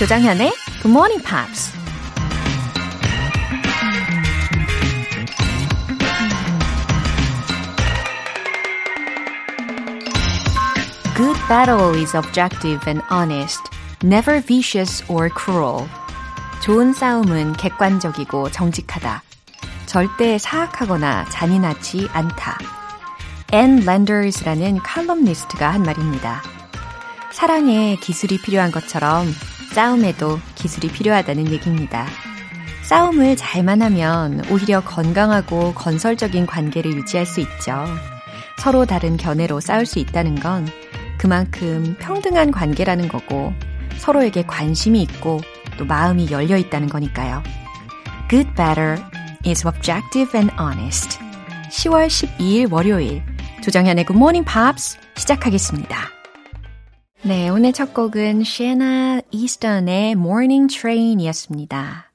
조정현의 Good Morning Pops. Good battle is objective and honest, never vicious or cruel. 좋은 싸움은 객관적이고 정직하다. 절대 사악하거나 잔인하지 않다. 앤 랜더스라는 칼럼니스트가 한 말입니다. 사랑에 기술이 필요한 것처럼 싸움에도 기술이 필요하다는 얘기입니다. 싸움을 잘만 하면 오히려 건강하고 건설적인 관계를 유지할 수 있죠. 서로 다른 견해로 싸울 수 있다는 건 그만큼 평등한 관계라는 거고 서로에게 관심이 있고 또 마음이 열려 있다는 거니까요. Good better is objective and honest. 10월 12일 월요일 조정현의 Good Morning Pops 시작하겠습니다. 네, 오늘 첫 곡은 셰나 이스턴의 Morning Train이었습니다.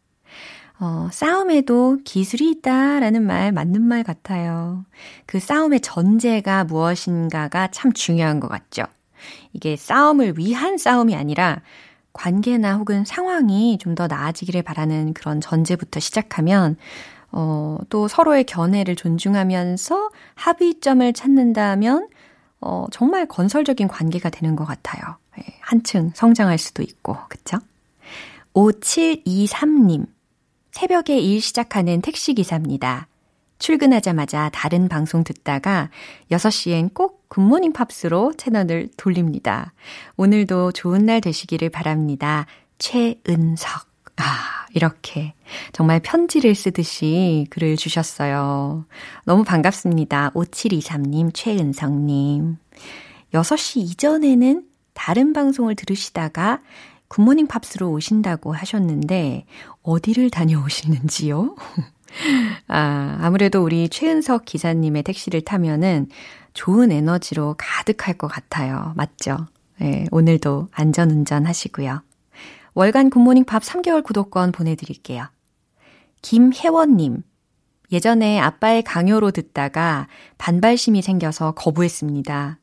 어, 싸움에도 기술이 있다라는 말 맞는 말 같아요. 그 싸움의 전제가 무엇인가가 참 중요한 것 같죠. 이게 싸움을 위한 싸움이 아니라 관계나 혹은 상황이 좀 더 나아지기를 바라는 그런 전제부터 시작하면 어, 또 서로의 견해를 존중하면서 합의점을 찾는다면 어, 정말 건설적인 관계가 되는 것 같아요. 예, 한층 성장할 수도 있고, 그쵸? 5723님. 새벽에 일 시작하는 택시기사입니다. 출근하자마자 다른 방송 듣다가 6시엔 꼭 굿모닝 팝스로 채널을 돌립니다. 오늘도 좋은 날 되시기를 바랍니다. 최은석. 아, 이렇게 정말 편지를 쓰듯이 글을 주셨어요. 너무 반갑습니다. 5723님, 최은성님. 6시 이전에는 다른 방송을 들으시다가 굿모닝 팝스로 오신다고 하셨는데, 어디를 다녀오시는지요? 아, 아무래도 우리 최은석 기사님의 택시를 타면은 좋은 에너지로 가득할 것 같아요. 맞죠? 네, 오늘도 안전운전 하시고요. 월간 Good Morning Pops 3개월 구독권 보내드릴게요. 김혜원님. 예전에 아빠의 강요로 듣다가 반발심이 생겨서 거부했습니다.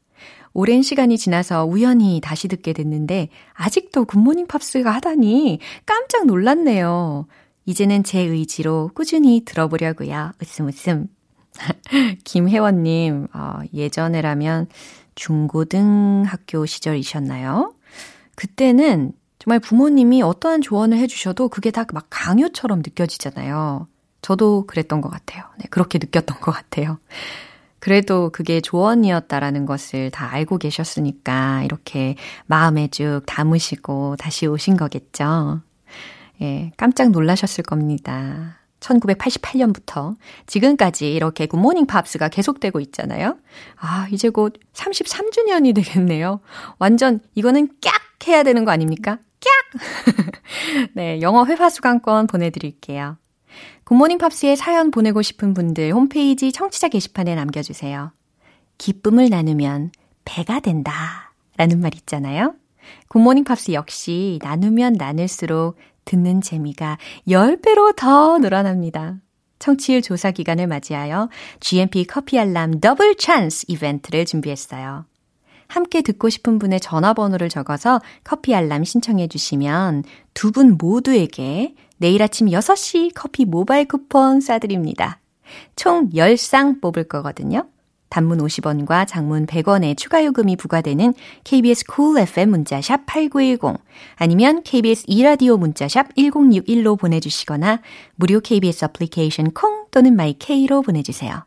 오랜 시간이 지나서 우연히 다시 듣게 됐는데 아직도 Good Morning Pops가 하다니 깜짝 놀랐네요. 이제는 제 의지로 꾸준히 들어보려고요. 웃음 웃음. 김혜원님, 어, 예전에라면 중고등 학교 시절이셨나요? 그때는 정말 부모님이 어떠한 조언을 해주셔도 그게 다 막 강요처럼 느껴지잖아요. 저도 그랬던 것 같아요. 네, 그렇게 느꼈던 것 같아요. 그래도 그게 조언이었다라는 것을 다 알고 계셨으니까 이렇게 마음에 쭉 담으시고 다시 오신 거겠죠. 예, 깜짝 놀라셨을 겁니다. 1988년부터 지금까지 이렇게 Good Morning Pops가 계속되고 있잖아요. 아, 이제 곧 33주년이 되겠네요. 완전 이거는 깍 해야 되는 거 아닙니까? 네, 영어 회화 수강권 보내드릴게요. Good Morning Pops에 사연 보내고 싶은 분들 홈페이지 청취자 게시판에 남겨주세요. 기쁨을 나누면 배가 된다. 라는 말 있잖아요. Good Morning Pops 역시 나누면 나눌수록 듣는 재미가 10배로 더 늘어납니다. 청취율 조사 기간을 맞이하여 GMP 커피 알람 더블 찬스 이벤트를 준비했어요. 함께 듣고 싶은 분의 전화번호를 적어서 커피 알람 신청해 주시면 두 분 모두에게 내일 아침 6시 커피 모바일 쿠폰 쏴드립니다. 총 10쌍 뽑을 거거든요. 단문 50원과 장문 100원의 추가 요금이 부과되는 KBS cool FM 문자샵 8910 아니면 KBS 이라디오 문자샵 1061로 보내주시거나 무료 KBS 애플리케이션 콩 또는 My K로 보내주세요.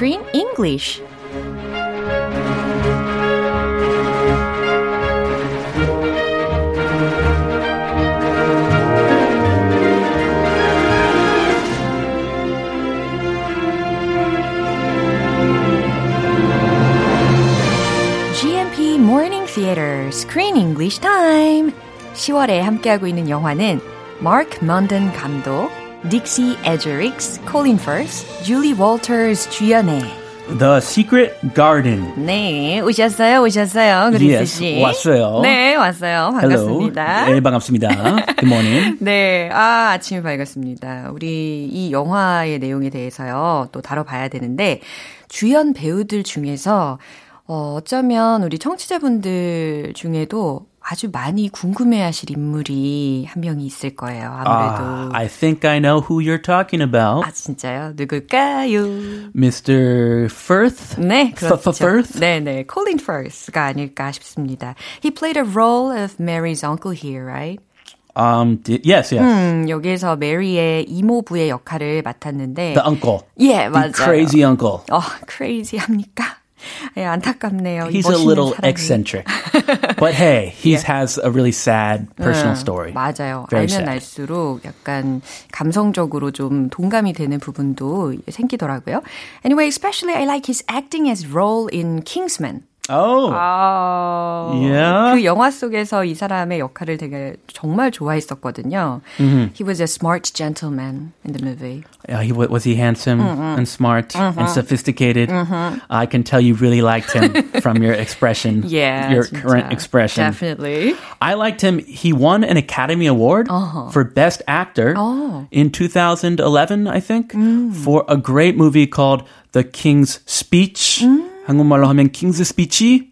Screen English. GMP Morning Theater Screen English Time. 10월에 함께하고 있는 영화는 마크 먼든 감독, Dixie Edgerix, Colin Firth, Julie Walters 주연의 The Secret Garden. 네, 오셨어요, 오셨어요, 그리스 Yes, 씨. 왔어요. 네, 왔어요. 반갑습니다. Hello. 네, 반갑습니다. Good morning. 네, 아, 아침이 밝았습니다. 우리 이 영화의 내용에 대해서요, 또 다뤄봐야 되는데, 주연 배우들 중에서, 어, 어쩌면 우리 청취자분들 중에도 아주 많이 궁금해하실 인물이 한 명이 있을 거예요. 아무래도. Uh, I think I know who you're talking about. 아, 진짜요? 누굴까요? Mr. Firth? 네, 그렇죠. Firth? 네, 네. Colin Firth가 아닐까 싶습니다. He played a role of Mary's uncle here, right? Um, di- yes, yes. 음, 여기에서 메리의 이모부의 역할을 맡았는데 The uncle. 예, 맞아요. The crazy uncle. 어, crazy 합니까? 예, 안타깝네요. 이 He's a 멋있는 little 사람이. eccentric. but hey, he has a really sad personal story. 맞아요. Very 알면 sad. 알수록 약간 감성적으로 좀 동감이 되는 부분도 생기더라고요. Anyway, especially I like his acting as role in Kingsman. Oh. 아, Yeah? 그 영화 속에서 이 사람의 역할을 되게 정말 좋아했었거든요. He was a smart gentleman in the movie. Yeah, he, wa- was he handsome and smart and sophisticated? I can tell you really liked him from your expression. Yeah, Your 진짜. current expression. Definitely. I liked him. He won an Academy Award for Best Actor Oh. in 2011, I think, for a great movie called The King's Speech. 한국말로 하면 King's Speech.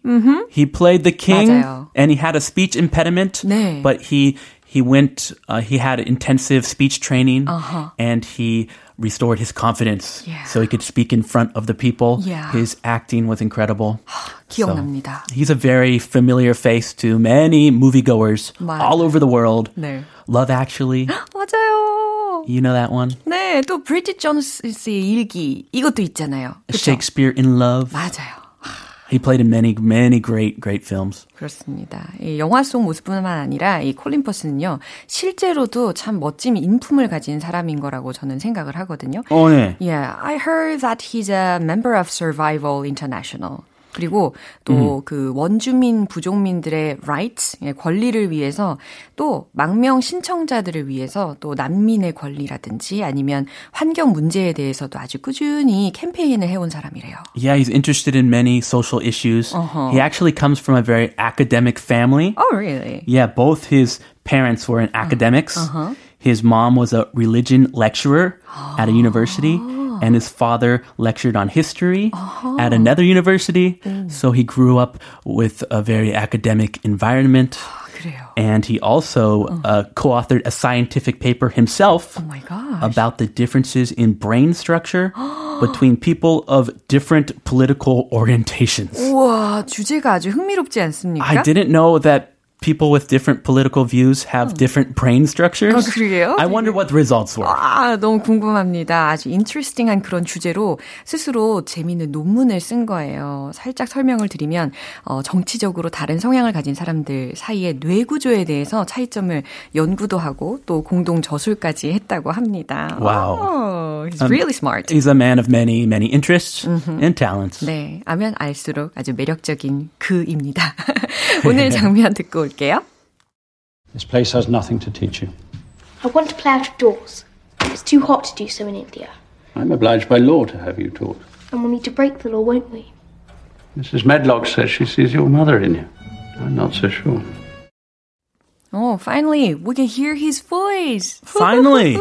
He played the king, 맞아요. and he had a speech impediment, 네. but he he went. Uh, he had intensive speech training, and he restored his confidence, Yeah. so he could speak in front of the people. Yeah. His acting was incredible. 기억납니다. He's a very familiar face to many moviegoers 맞아요. all over the world. 네. Love Actually, 맞아요. You know that one? 네, 또 브리짓 존스의 일기 이것도 있잖아요. 그쵸? Shakespeare in Love. 맞아요. He played in many, many great, great films. 그렇습니다. 이 영화 속 모습뿐만 아니라 이 콜린 퍼스는요, 실제로도 참 멋진 인품을 가진 사람인 거라고 저는 생각을 하거든요. 어, 네. Yeah, I heard that he's a member of Survival International. 그리고 또그 원주민 부족민들의 rights, 예, 권리를 위해서 또 망명 신청자들을 위해서 또 난민의 권리라든지 아니면 환경 문제에 대해서도 아주 꾸준히 캠페인을 해온 사람이래요. Yeah, he's interested in many social issues. He actually comes from a very academic family. Oh, really? Yeah, both his parents were in academics. His mom was a religion lecturer at a university, and his father lectured on history at another university. So he grew up with a very academic environment. 그래요. And he also uh, co authored a scientific paper himself Oh my gosh. about the differences in brain structure between people of different political orientations. 우와, 주제가 아주 흥미롭지 않습니까? I didn't know that people with different political views have different brain structures. 어, 그래요? I wonder what the results were. 아, 너무 궁금합니다. 아주 인트레스팅한 그런 주제로 스스로 재미있는 논문을 쓴 거예요. 살짝 설명을 드리면 어, 정치적으로 다른 성향을 가진 사람들 사이의 뇌 구조에 대해서 차이점을 연구도 하고 또 공동 저술까지 했다고 합니다. Wow. Oh, he's really smart. He's a man of many, many interests and talents. 네, 아면 알수록 아주 매력적인 그입니다. 오늘 장면 듣고 올게요. This place has nothing to teach you. I want to play out of doors. It's too hot to do so in India. I'm obliged by law to have you taught. And we'll need to break the law, won't we? Mrs. Medlock says she sees your mother in you. I'm not so sure. Oh, finally, we can hear his voice. Finally.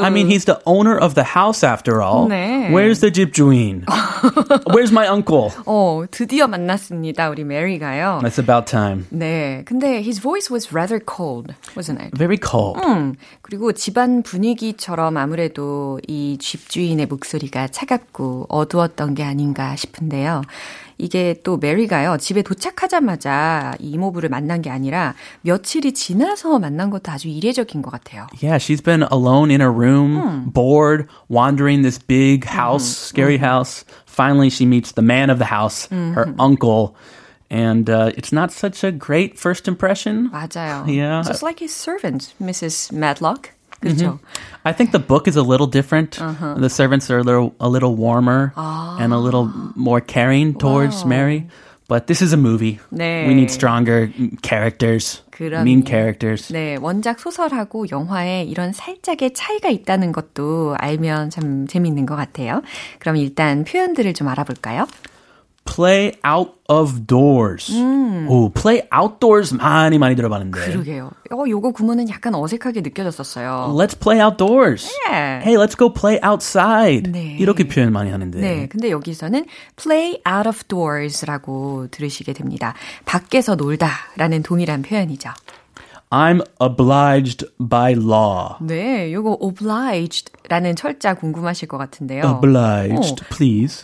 I mean, he's the owner of the house after all. 네. Where's the 집주인? Where's my uncle? 어, 드디어 만났습니다. 우리 메리가요. That's about time. 네, 근데 his voice was rather cold, wasn't it? Very cold. 음, 그리고 집안 분위기처럼 아무래도 이 집주인의 목소리가 차갑고 어두웠던 게 아닌가 싶은데요. 이게 또 메리가요, 집에 도착하자마자 이 이모부를 만난 게 아니라 며칠이 지나서 만난 것도 아주 이례적인 것 같아요. Yeah, she's been alone in her room, bored, wandering this big house, scary house. Finally, she meets the man of the house, her uncle. And uh, it's not such a great first impression. 맞아요. Yeah. Just like his servant, Mrs. Madlock. 그렇죠. I think the book is a little different. The servants are a little a little warmer and a little more caring towards Mary. But this is a movie. 네. We need stronger characters. 그럼요. mean characters. 네, 원작 소설하고 영화에 이런 살짝의 차이가 있다는 것도 알면 참 재미있는 것 같아요. 그럼 일단 표현들을 좀 알아볼까요? Play out of doors. 오, play outdoors 많이 많이 들어봤는데. 그러게요. 어, 요거 구문은 약간 어색하게 느껴졌었어요. Let's play outdoors. 네. Hey, let's go play outside. 네. 이렇게 표현 많이 하는데. 네, 근데 여기서는 play out of doors라고 들으시게 됩니다. 밖에서 놀다라는 동일한 표현이죠. I'm obliged by law. 네, 요거 obliged라는 철자 궁금하실 것 같은데요. Obliged, please.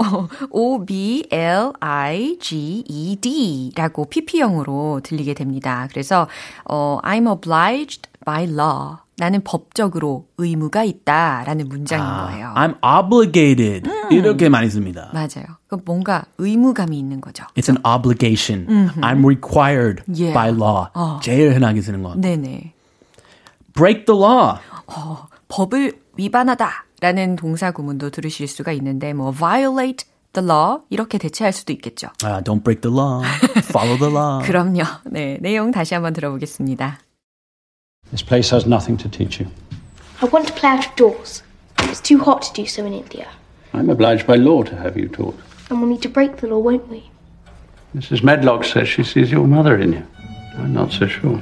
O B L I G E D라고 PP형으로 들리게 됩니다. 그래서 어, I'm obliged by law. 나는 법적으로 의무가 있다 라는 문장인 거예요. I'm obligated. 이렇게 많이 씁니다. 맞아요. 그 뭔가 의무감이 있는 거죠. It's an obligation. I'm required Yeah. by law. 제일 흔하게 쓰는 거. 네네. Break the law. 어, 법을 위반하다 라는 동사 구문도 들으실 수가 있는데 뭐 violate the law 이렇게 대체할 수도 있겠죠. Uh, don't break the law. Follow the law. 그럼요. 네, 내용 다시 한번 들어보겠습니다. This place has nothing to teach you. I want to play out of doors. It's too hot to do so in India. I'm obliged by law to have you taught. And we'll need to break the law, won't we? Mrs. Medlock says she sees your mother in you. I'm not so sure.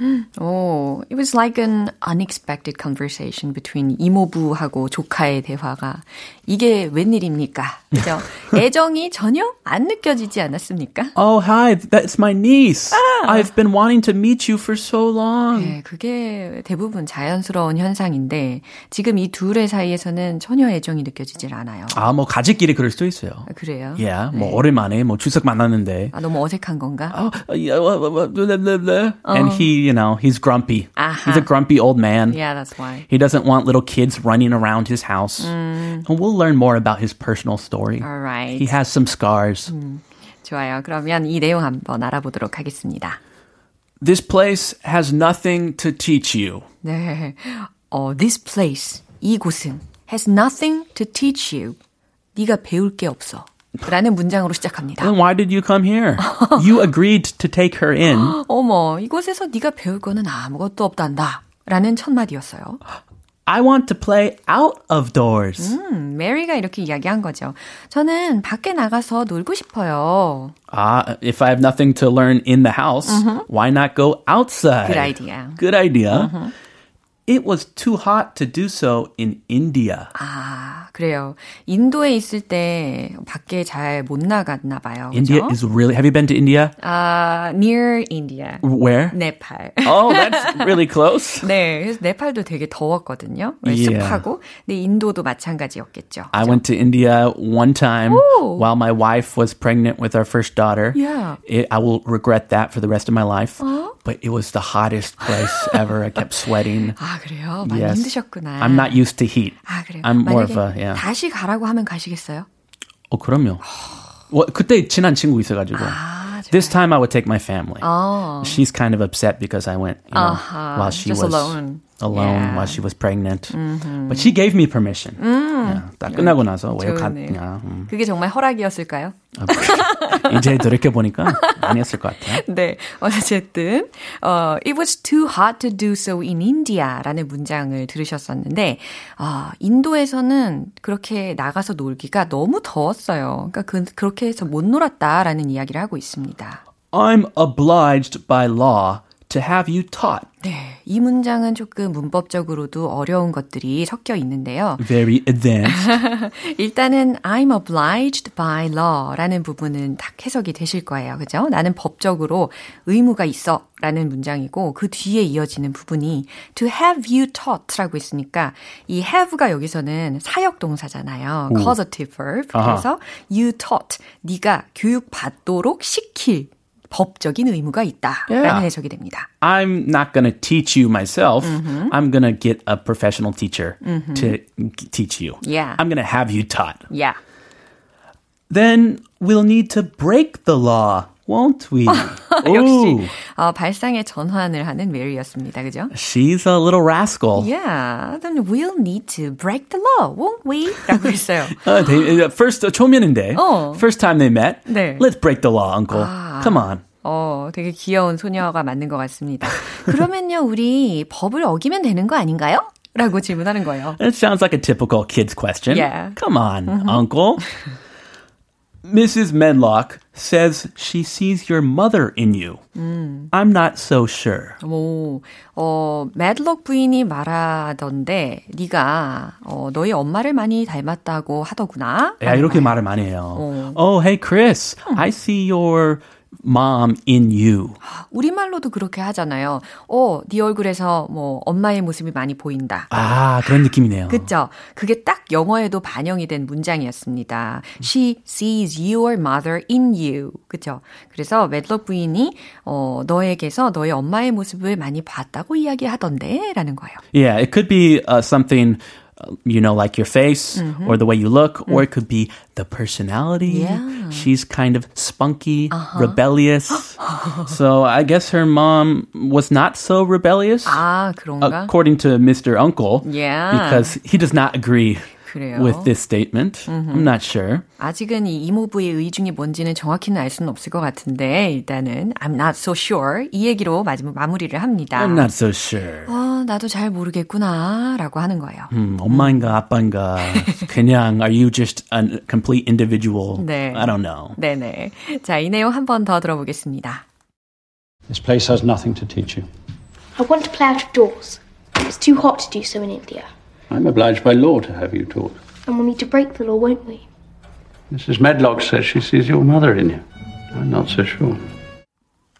오, it was like an unexpected conversation between 이모부하고 조카의 대화가 이게 웬일입니까? 그죠? 애정이 전혀 안 느껴지지 않았습니까? Oh, hi. That's my niece. I've been wanting to meet you for so long. 네, 그게 대부분 자연스러운 현상인데 지금 이 둘의 사이에서는 전혀 애정이 느껴지질 않아요. 아, 뭐 가족끼리 그럴 수도 있어요. 그래요? Yeah, 뭐 네. 오랜만에 뭐 추석 만났는데. 아, 너무 어색한 건가? Oh, yeah, blah. And he, you know, he's grumpy. Aha. He's a grumpy old man. Yeah, that's why. He doesn't want little kids running around his house. And we'll learn more about his personal story. Alright. He has some scars. 좋아요. 그러면 이 내용 한번 알아보도록 하겠습니다. This place has nothing to teach you. 네. 어, this place, 이곳은 has nothing to teach you. 네가 배울 게 없어. 라는 문장으로 시작합니다. Then why did you come here? you agreed to take her in. 어머, 이곳에서 네가 배울 거는 아무것도 없단다. 라는 첫 마디였어요. I want to play out of doors. 음, 메리가 이렇게 이야기한 거죠. 저는 밖에 나가서 놀고 싶어요. Ah, if I have nothing to learn in the house, why not go outside? Good idea. Good idea. It was too hot to do so in India. 아, 그래요. 인도에 있을 때 밖에 잘 못 나갔나 봐요. India 그죠? is really. Have you been to India? 아, near India. Where? 네팔. Oh, that's really close. 네, 그래서 네팔도 되게 더웠거든요. 네, Yeah. 습하고. 근데 인도도 마찬가지였겠죠. I went to India one time Ooh. while my wife was pregnant with our first daughter. Yeah. It, I will regret that for the rest of my life. But it was the hottest place ever. I kept sweating. 아, 그래요? 많이 Yes. 힘드셨구나. I'm not used to heat. 아, 그래요? I'm more of a, yeah. 다시 가라고 하면 가시겠어요? 어, 그럼요. well, 그때 친한 친구 있어가지고. 아, This time I would take my family. 어. She's kind of upset because I went, you know, Uh-huh. while she Just was alone. Alone Yeah. while she was pregnant. But she gave me permission. Yeah, 딱 끝나고 나서 왜. 갔냐. 음. 그게 정말 허락이었을까요? 이제 돌이켜 보니까 아니었을 것 같아요. 네, 어쨌든 어, it was too hot to do so in India라는 문장을 들으셨었는데 아, 인도에서는 그렇게 나가서 놀기가 너무 더웠어요. 그러니까 그, 그렇게 해서 못 놀았다라는 이야기를 하고 있습니다. I'm obliged by law to have you taught. 네, 이 문장은 조금 문법적으로도 어려운 것들이 섞여 있는데요. Very advanced. 일단은 I'm obliged by law라는 부분은 딱 해석이 되실 거예요. 그죠? 나는 법적으로 의무가 있어 라는 문장이고 그 뒤에 이어지는 부분이 to have you taught라고 있으니까 이 have가 여기서는 사역 동사잖아요. causative verb. 그래서 you taught 네가 교육 받도록 시킬 법적인 의무가 있다라는 Yeah. 해석이 됩니다. I'm not going to teach you myself. I'm going to get a professional teacher to g- teach you. Yeah. I'm going to have you taught. Yeah. Then we'll need to break the law, won't we? 역시 어, 발상의 전환을 하는 메리였습니다. 그죠? She's a little rascal. Yeah, then we'll need to break the law, won't we? 라고 했어요. uh, they, first 초면인데 어. first time they met. 네. Let's break the law, uncle. 아. Come on. 어, 되게 귀여운 소녀가 맞는 것 같습니다. 그러면요, 우리 법을 어기면 되는 거 아닌가요? 라고 질문하는 거예요. It sounds like a typical kid's question. Yeah. Come on, uncle. Mrs. Medlock says she sees your mother in you. I'm not so sure. 뭐, 어, 매드록 부인이 말하던데, 네가 어, 너희 엄마를 많이 닮았다고 하더구나. 야, 이렇게 말을 많이 해요. Oh, hey, Chris. I see your mom in you. 우리말로도 그렇게 하잖아요. 어, 네 얼굴에서 뭐 엄마의 모습이 많이 보인다. 아, 그런 느낌이네요. 그쵸? 그게 딱 영어에도 반영이 된 문장이었습니다. She sees your mother in you. 그쵸? 그래서 매드록 부인이 어, 너에게서 너의 엄마의 모습을 많이 봤다고 이야기하던데 라는 거예요. Yeah, it could be uh, something, you know, like your face or the way you look, or it could be the personality. Yeah. She's kind of spunky, rebellious. so I guess her mom was not so rebellious, 아, 그런가? according to Mr. Uncle, Yeah. because he does not agree 그래요. with this statement. I'm not sure. 아직은 이 이모부의 의중이 뭔지는 정확히는 알 수는 없을 것 같은데 일단은 I'm not so sure 이 얘기로 마지막 마무리를 합니다. I'm not so sure. 어, 나도 잘 모르겠구나 라고 하는 거예요. 음, 엄마인가 아빠인가 그냥 are you just a complete individual? 네. I don't know. 네네. 자, 이 내용 한 번 더 들어보겠습니다. This place has nothing to teach you. I want to play out of doors. It's too hot to do so in India. I'm obliged by law to have you taught. And we'll need to break the law, won't we? Mrs. Medlock says she sees your mother in you. I'm not so sure.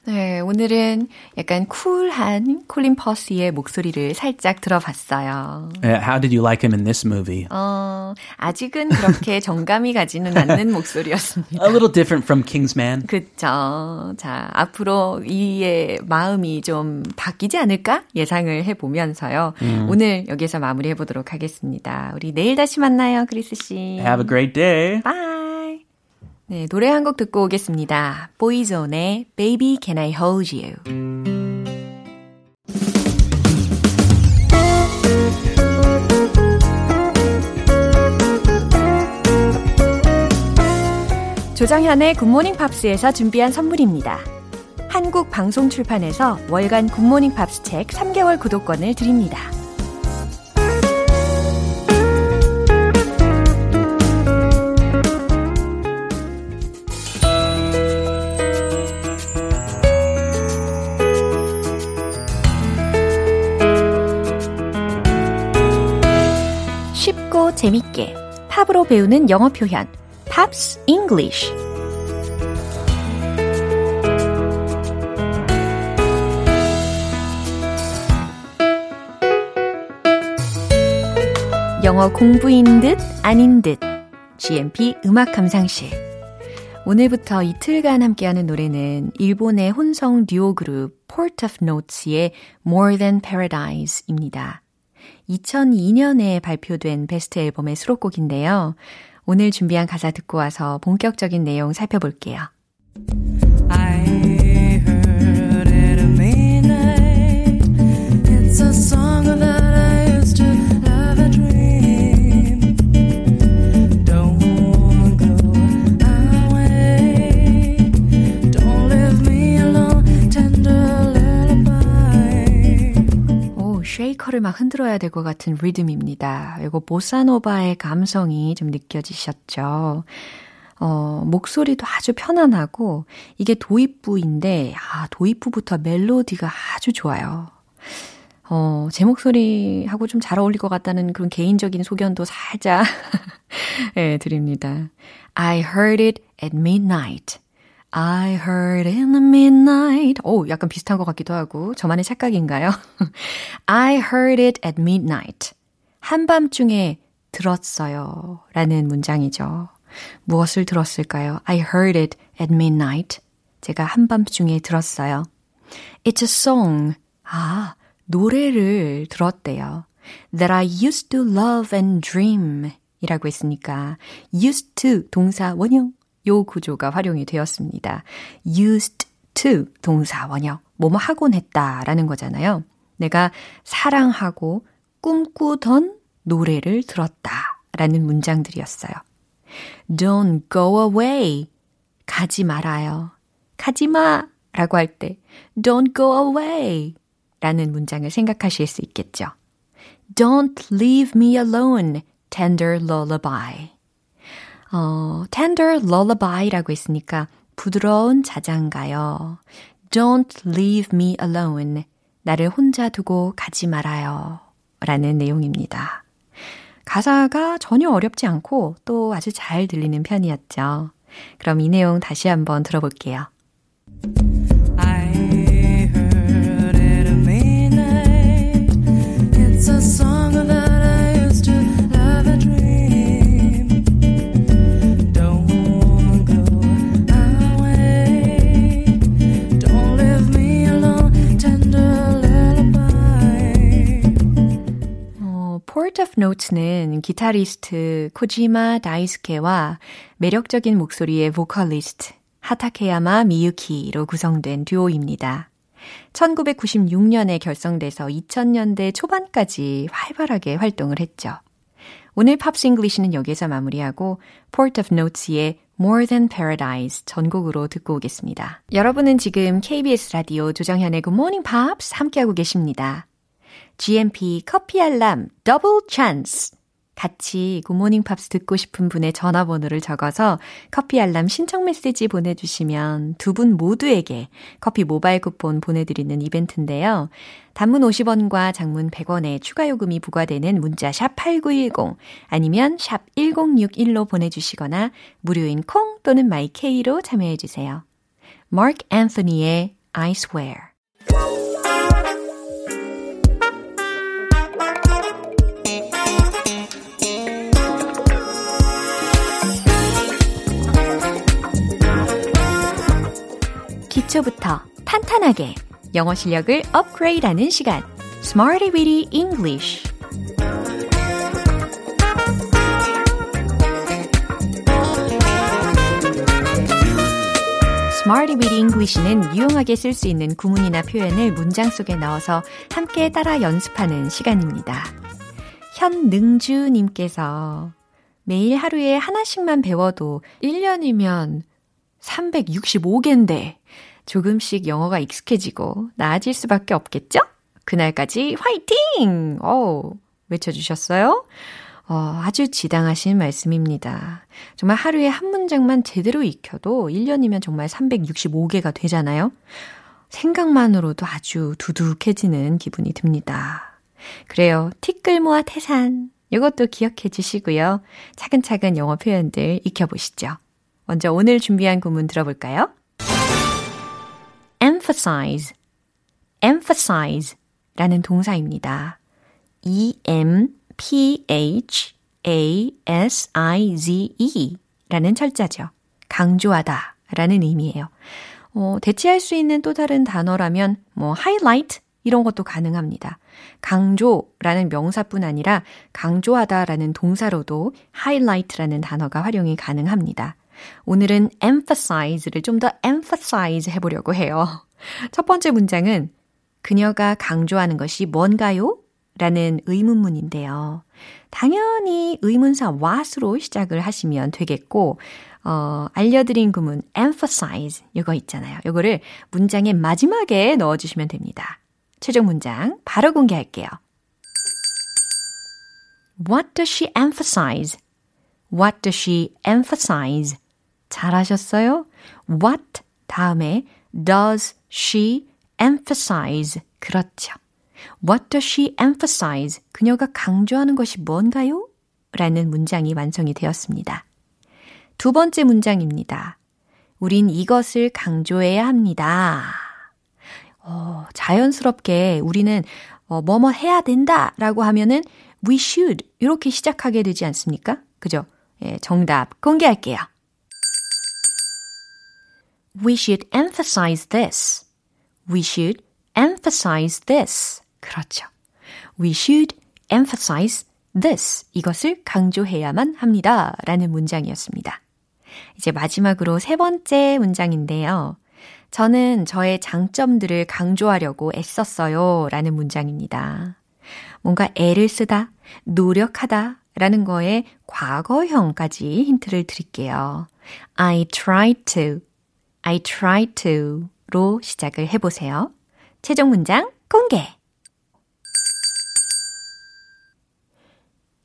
네, 오늘은 약간 쿨한 콜린 퍼시의 목소리를 살짝 들어봤어요. Uh, How did you like him in this movie? 어, 아직은 그렇게 정감이 가지는 않는 목소리였습니다. A little different from Kingsman. 그쵸. 자, 앞으로 이의 마음이 좀 바뀌지 않을까 예상을 해보면서요. 오늘 여기서 마무리해보도록 하겠습니다. 우리 내일 다시 만나요, 크리스 씨. Have a great day. Bye. 네, 노래 한 곡 듣고 오겠습니다. Boyzone의 Baby Can I Hold You. 조정현의 Good Morning Pops에서 준비한 선물입니다. 한국 방송 출판에서 월간 Good Morning Pops 책 3개월 구독권을 드립니다. 재밌게 팝으로 배우는 영어 표현 Pops English 영어 공부인 듯 아닌 듯 GMP 음악 감상실 오늘부터 이틀간 함께하는 노래는 일본의 혼성 듀오 그룹 Port of Notes의 More Than Paradise입니다. 2002년에 발표된 베스트 앨범의 수록곡인데요. 오늘 준비한 가사 듣고 와서 본격적인 내용 살펴볼게요. I 오, 쉐이커를 막 흔들어야 될 것 같은 리듬입니다. 이거 보사노바의 감성이 좀 느껴지셨죠? 어, 목소리도 아주 편안하고, 이게 도입부인데, 아, 도입부부터 멜로디가 아주 좋아요. 어, 제 목소리하고 좀 잘 어울릴 것 같다는 그런 개인적인 소견도 살짝, 예, 드립니다. I heard it at midnight. I heard in the midnight. 오, 약간 비슷한 것 같기도 하고, 저만의 착각인가요? I heard it at midnight. 한밤중에 들었어요. 라는 문장이죠. 무엇을 들었을까요? I heard it at midnight. 제가 한밤중에 들었어요. It's a song. 아, 노래를 들었대요. That I used to love and dream. 이라고 했으니까 used to 동사 원형 요 구조가 활용이 되었습니다. used to 동사 원형. 뭐뭐 하곤 했다라는 거잖아요. 내가 사랑하고 꿈꾸던 노래를 들었다 라는 문장들이었어요. Don't go away. 가지 말아요. 가지 마 라고 할 때 Don't go away 라는 문장을 생각하실 수 있겠죠. Don't leave me alone. Tender lullaby. 어, tender lullaby라고 했으니까 부드러운 자장가요. Don't leave me alone. 나를 혼자 두고 가지 말아요. 라는 내용입니다. 가사가 전혀 어렵지 않고 또 아주 잘 들리는 편이었죠. 그럼 이 내용 다시 한번 들어볼게요. 어, Port of Notes는 기타리스트 코지마 다이스케와 매력적인 목소리의 보컬리스트 하타케야마 미유키로 구성된 듀오입니다. 1996년에 결성돼서 2000년대 초반까지 활발하게 활동을 했죠. 오늘 Pops English는 여기서 마무리하고 Port of Notes의 More Than Paradise 전곡으로 듣고 오겠습니다. 여러분은 지금 KBS 라디오 조정현의 Good Morning Pops 함께하고 계십니다. GMP 커피 알람 더블 찬스. 같이 Good Morning Pops 듣고 싶은 분의 전화번호를 적어서 커피 알람 신청 메시지 보내주시면 두 분 모두에게 커피 모바일 쿠폰 보내드리는 이벤트인데요. 단문 50원과 장문 100원의 추가 요금이 부과되는 문자 샵 8910 아니면 샵 1061로 보내주시거나 무료인 콩 또는 My K로 참여해주세요. Marc Anthony의 I Swear 기초부터 탄탄하게 영어 실력을 업그레이드하는 시간 Smarty Weedy English Smarty Weedy English는 유용하게 쓸 수 있는 구문이나 표현을 문장 속에 넣어서 함께 따라 연습하는 시간입니다. 현능주님께서 매일 하루에 하나씩만 배워도 1년이면 365개인데 조금씩 영어가 익숙해지고 나아질 수밖에 없겠죠? 그날까지 화이팅! 오, 외쳐주셨어요? 어, 아주 지당하신 말씀입니다. 정말 하루에 한 문장만 제대로 익혀도 1년이면 정말 365개가 되잖아요? 생각만으로도 아주 두둑해지는 기분이 듭니다. 그래요. 티끌 모아 태산. 이것도 기억해 주시고요. 차근차근 영어 표현들 익혀보시죠. 먼저 오늘 준비한 구문 들어볼까요? Emphasize, emphasize 라는 동사입니다. E-M-P-H-A-S-I-Z-E 라는 철자죠. 강조하다 라는 의미예요. 어, 대체할 수 있는 또 다른 단어라면 뭐 highlight 이런 것도 가능합니다. 강조라는 명사뿐 아니라 강조하다라는 동사로도 highlight라는 단어가 활용이 가능합니다. 오늘은 emphasize를 좀 더 emphasize 해보려고 해요. 첫 번째 문장은 그녀가 강조하는 것이 뭔가요? 라는 의문문인데요. 당연히 의문사 what으로 시작을 하시면 되겠고, 어, 알려드린 구문 emphasize 이거 있잖아요. 이거를 문장의 마지막에 넣어주시면 됩니다. 최종 문장 바로 공개할게요. What does she emphasize? What does she emphasize? 잘하셨어요? What 다음에 does she emphasize? 그렇죠. What does she emphasize? 그녀가 강조하는 것이 뭔가요? 라는 문장이 완성이 되었습니다. 두 번째 문장입니다. 우린 이것을 강조해야 합니다. 어, 자연스럽게 우리는 어, 뭐뭐 해야 된다 라고 하면은 we should 이렇게 시작하게 되지 않습니까? 그죠? 예, 정답 공개할게요. We should emphasize this. We should emphasize this. 그렇죠. We should emphasize this. 이것을 강조해야만 합니다. 라는 문장이었습니다. 이제 마지막으로 세 번째 문장인데요. 저는 저의 장점들을 강조하려고 애썼어요. 라는 문장입니다. 뭔가 애를 쓰다, 노력하다 라는 거에 과거형까지 힌트를 드릴게요. I tried to, I tried to 로 시작을 해보세요. 최종 문장 공개!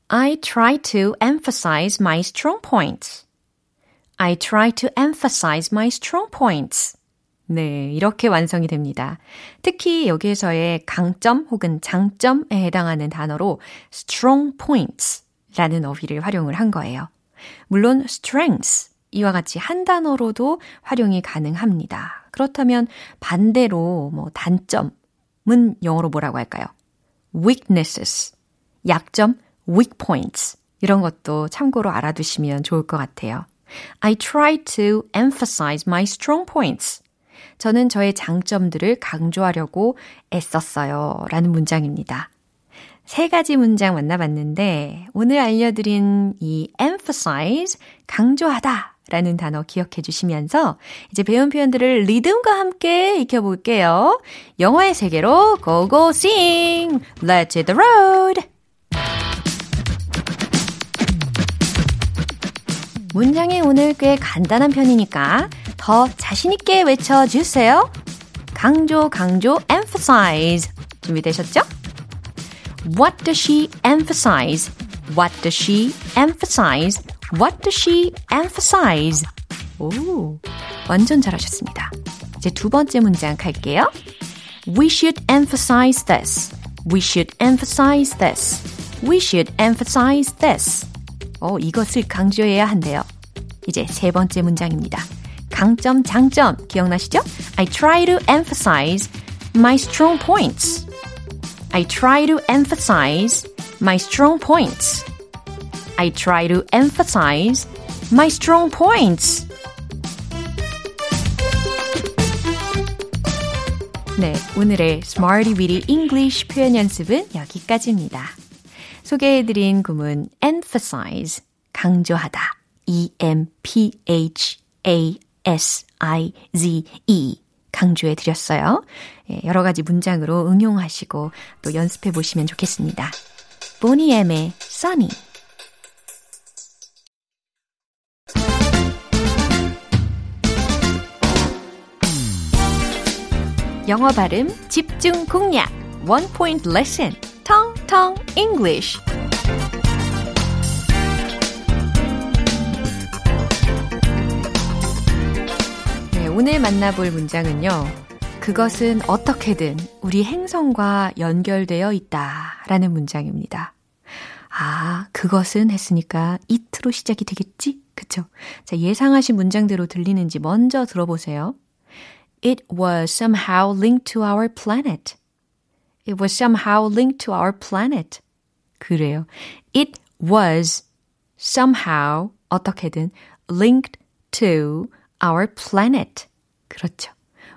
I try to emphasize my strong points. I try to emphasize my strong points. 네, 이렇게 완성이 됩니다. 특히 여기에서의 강점 혹은 장점에 해당하는 단어로 strong points 라는 어휘를 활용을 한 거예요. 물론 strengths 이와 같이 한 단어로도 활용이 가능합니다. 그렇다면 반대로 뭐 단점은 영어로 뭐라고 할까요? weaknesses, 약점, weak points 이런 것도 참고로 알아두시면 좋을 것 같아요. I try to emphasize my strong points. 저는 저의 장점들을 강조하려고 애썼어요. 라는 문장입니다. 세 가지 문장 만나봤는데 오늘 알려드린 이 emphasize, 강조하다 라는 단어 기억해 주시면서 이제 배운 표현들을 리듬과 함께 익혀볼게요. 영어의 세계로 고고 sing! Let's hit the road! 문장이 오늘 꽤 간단한 편이니까 더 자신있게 외쳐주세요. 강조, 강조, emphasize. 준비되셨죠? What does she emphasize? What does she emphasize? What does she emphasize? 오, 완전 잘하셨습니다. 이제 두 번째 문장 갈게요. We should emphasize this. We should emphasize this. We should emphasize this. 어, 이것을 강조해야 한대요. 이제 세 번째 문장입니다. 강점, 장점 기억나시죠? I try to emphasize my strong points. I try to emphasize my strong points. I try to emphasize my strong points. 네, 오늘의 Smarty Weedy English 표현 연습은 여기까지입니다. 소개해드린 구문 emphasize, 강조하다, e-m-p-h-a-s-i-z-e 강조해드렸어요. 예, 여러 가지 문장으로 응용하시고 또 연습해보시면 좋겠습니다. 보니엠의 Sunny 영어 발음 집중 공략 One Point Lesson 텅텅 English 네, 오늘 만나볼 문장은요. 그것은 어떻게든 우리 행성과 연결되어 있다 라는 문장입니다. 아, 그것은 했으니까 it로 시작이 되겠지? 그쵸? 자, 예상하신 문장대로 들리는지 먼저 들어보세요. It was somehow linked to our planet. It was somehow linked to our planet. 그래요. It was somehow 어떻게든 linked to our planet. 그렇죠.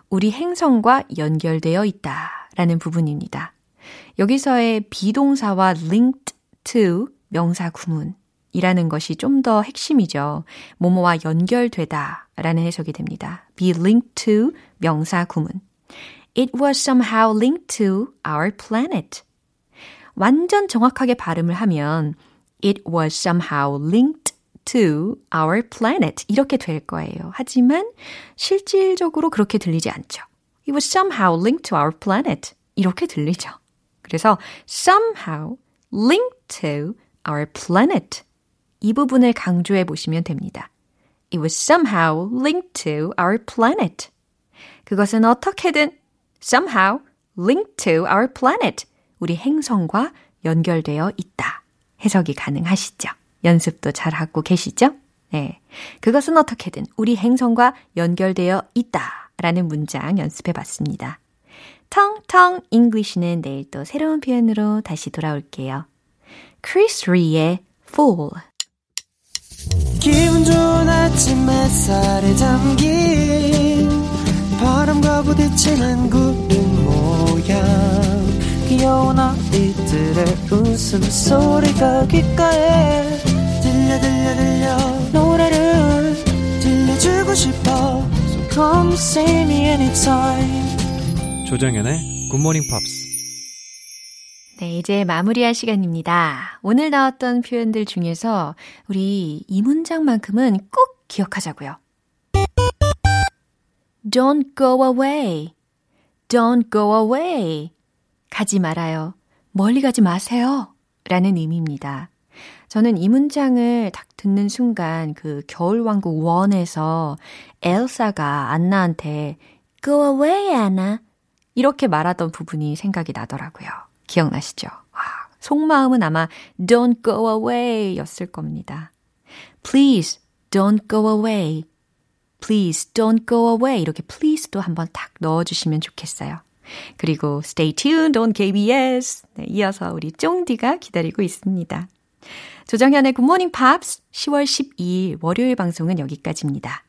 우리 행성과 연결되어 있다 라는 부분입니다. 여기서의 비동사와 linked to 명사 구문이라는 것이 좀 더 핵심이죠. 뭐뭐와 연결되다 라는 해석이 됩니다. be linked to 명사 구문. It was somehow linked to our planet. 완전 정확하게 발음을 하면 It was somehow linked to our planet. 이렇게 될 거예요. 하지만 실질적으로 그렇게 들리지 않죠. It was somehow linked to our planet. 이렇게 들리죠. 그래서 somehow linked to our planet. 이 부분을 강조해 보시면 됩니다. It was somehow linked to our planet. 그것은 어떻게든 somehow linked to our planet. 우리 행성과 연결되어 있다. 해석이 가능하시죠? 연습도 잘 하고 계시죠? 네. 그것은 어떻게든 우리 행성과 연결되어 있다. 라는 문장 연습해 봤습니다. 텅텅 English는 내일 또 새로운 표현으로 다시 돌아올게요. 크리스 리의 Fool. 기분 좋은 아침 햇살에 담긴 바람과 부딪히는 구름 모양. 귀여운 아이들의 웃음소리가 귓가에 들려 들려 들려. 노래를 들려주고 싶어. So Come see me anytime. 조정연의 굿모닝 팝스 네, 이제 마무리할 시간입니다. 오늘 나왔던 표현들 중에서 우리 이 문장만큼은 꼭 기억하자고요. Don't go away. Don't go away. 가지 말아요. 멀리 가지 마세요. 라는 의미입니다. 저는 이 문장을 딱 듣는 순간 그 겨울왕국 1에서 엘사가 안나한테 Go away, Anna. 이렇게 말하던 부분이 생각이 나더라고요. 기억나시죠? 와, 속마음은 아마 Don't go away 였을 겁니다. Please don't go away. Please don't go away. 이렇게 please도 한번 딱 넣어주시면 좋겠어요. 그리고 stay tuned on KBS. 네, 이어서 우리 쫑디가 기다리고 있습니다. 조정현의 굿모닝 팝스 10월 12일 월요일 방송은 여기까지입니다.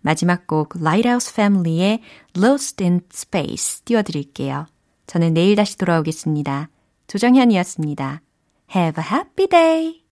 마지막 곡 Lighthouse Family의 Lost in Space 띄워드릴게요. 저는 내일 다시 돌아오겠습니다. 조정현이었습니다. Have a happy day!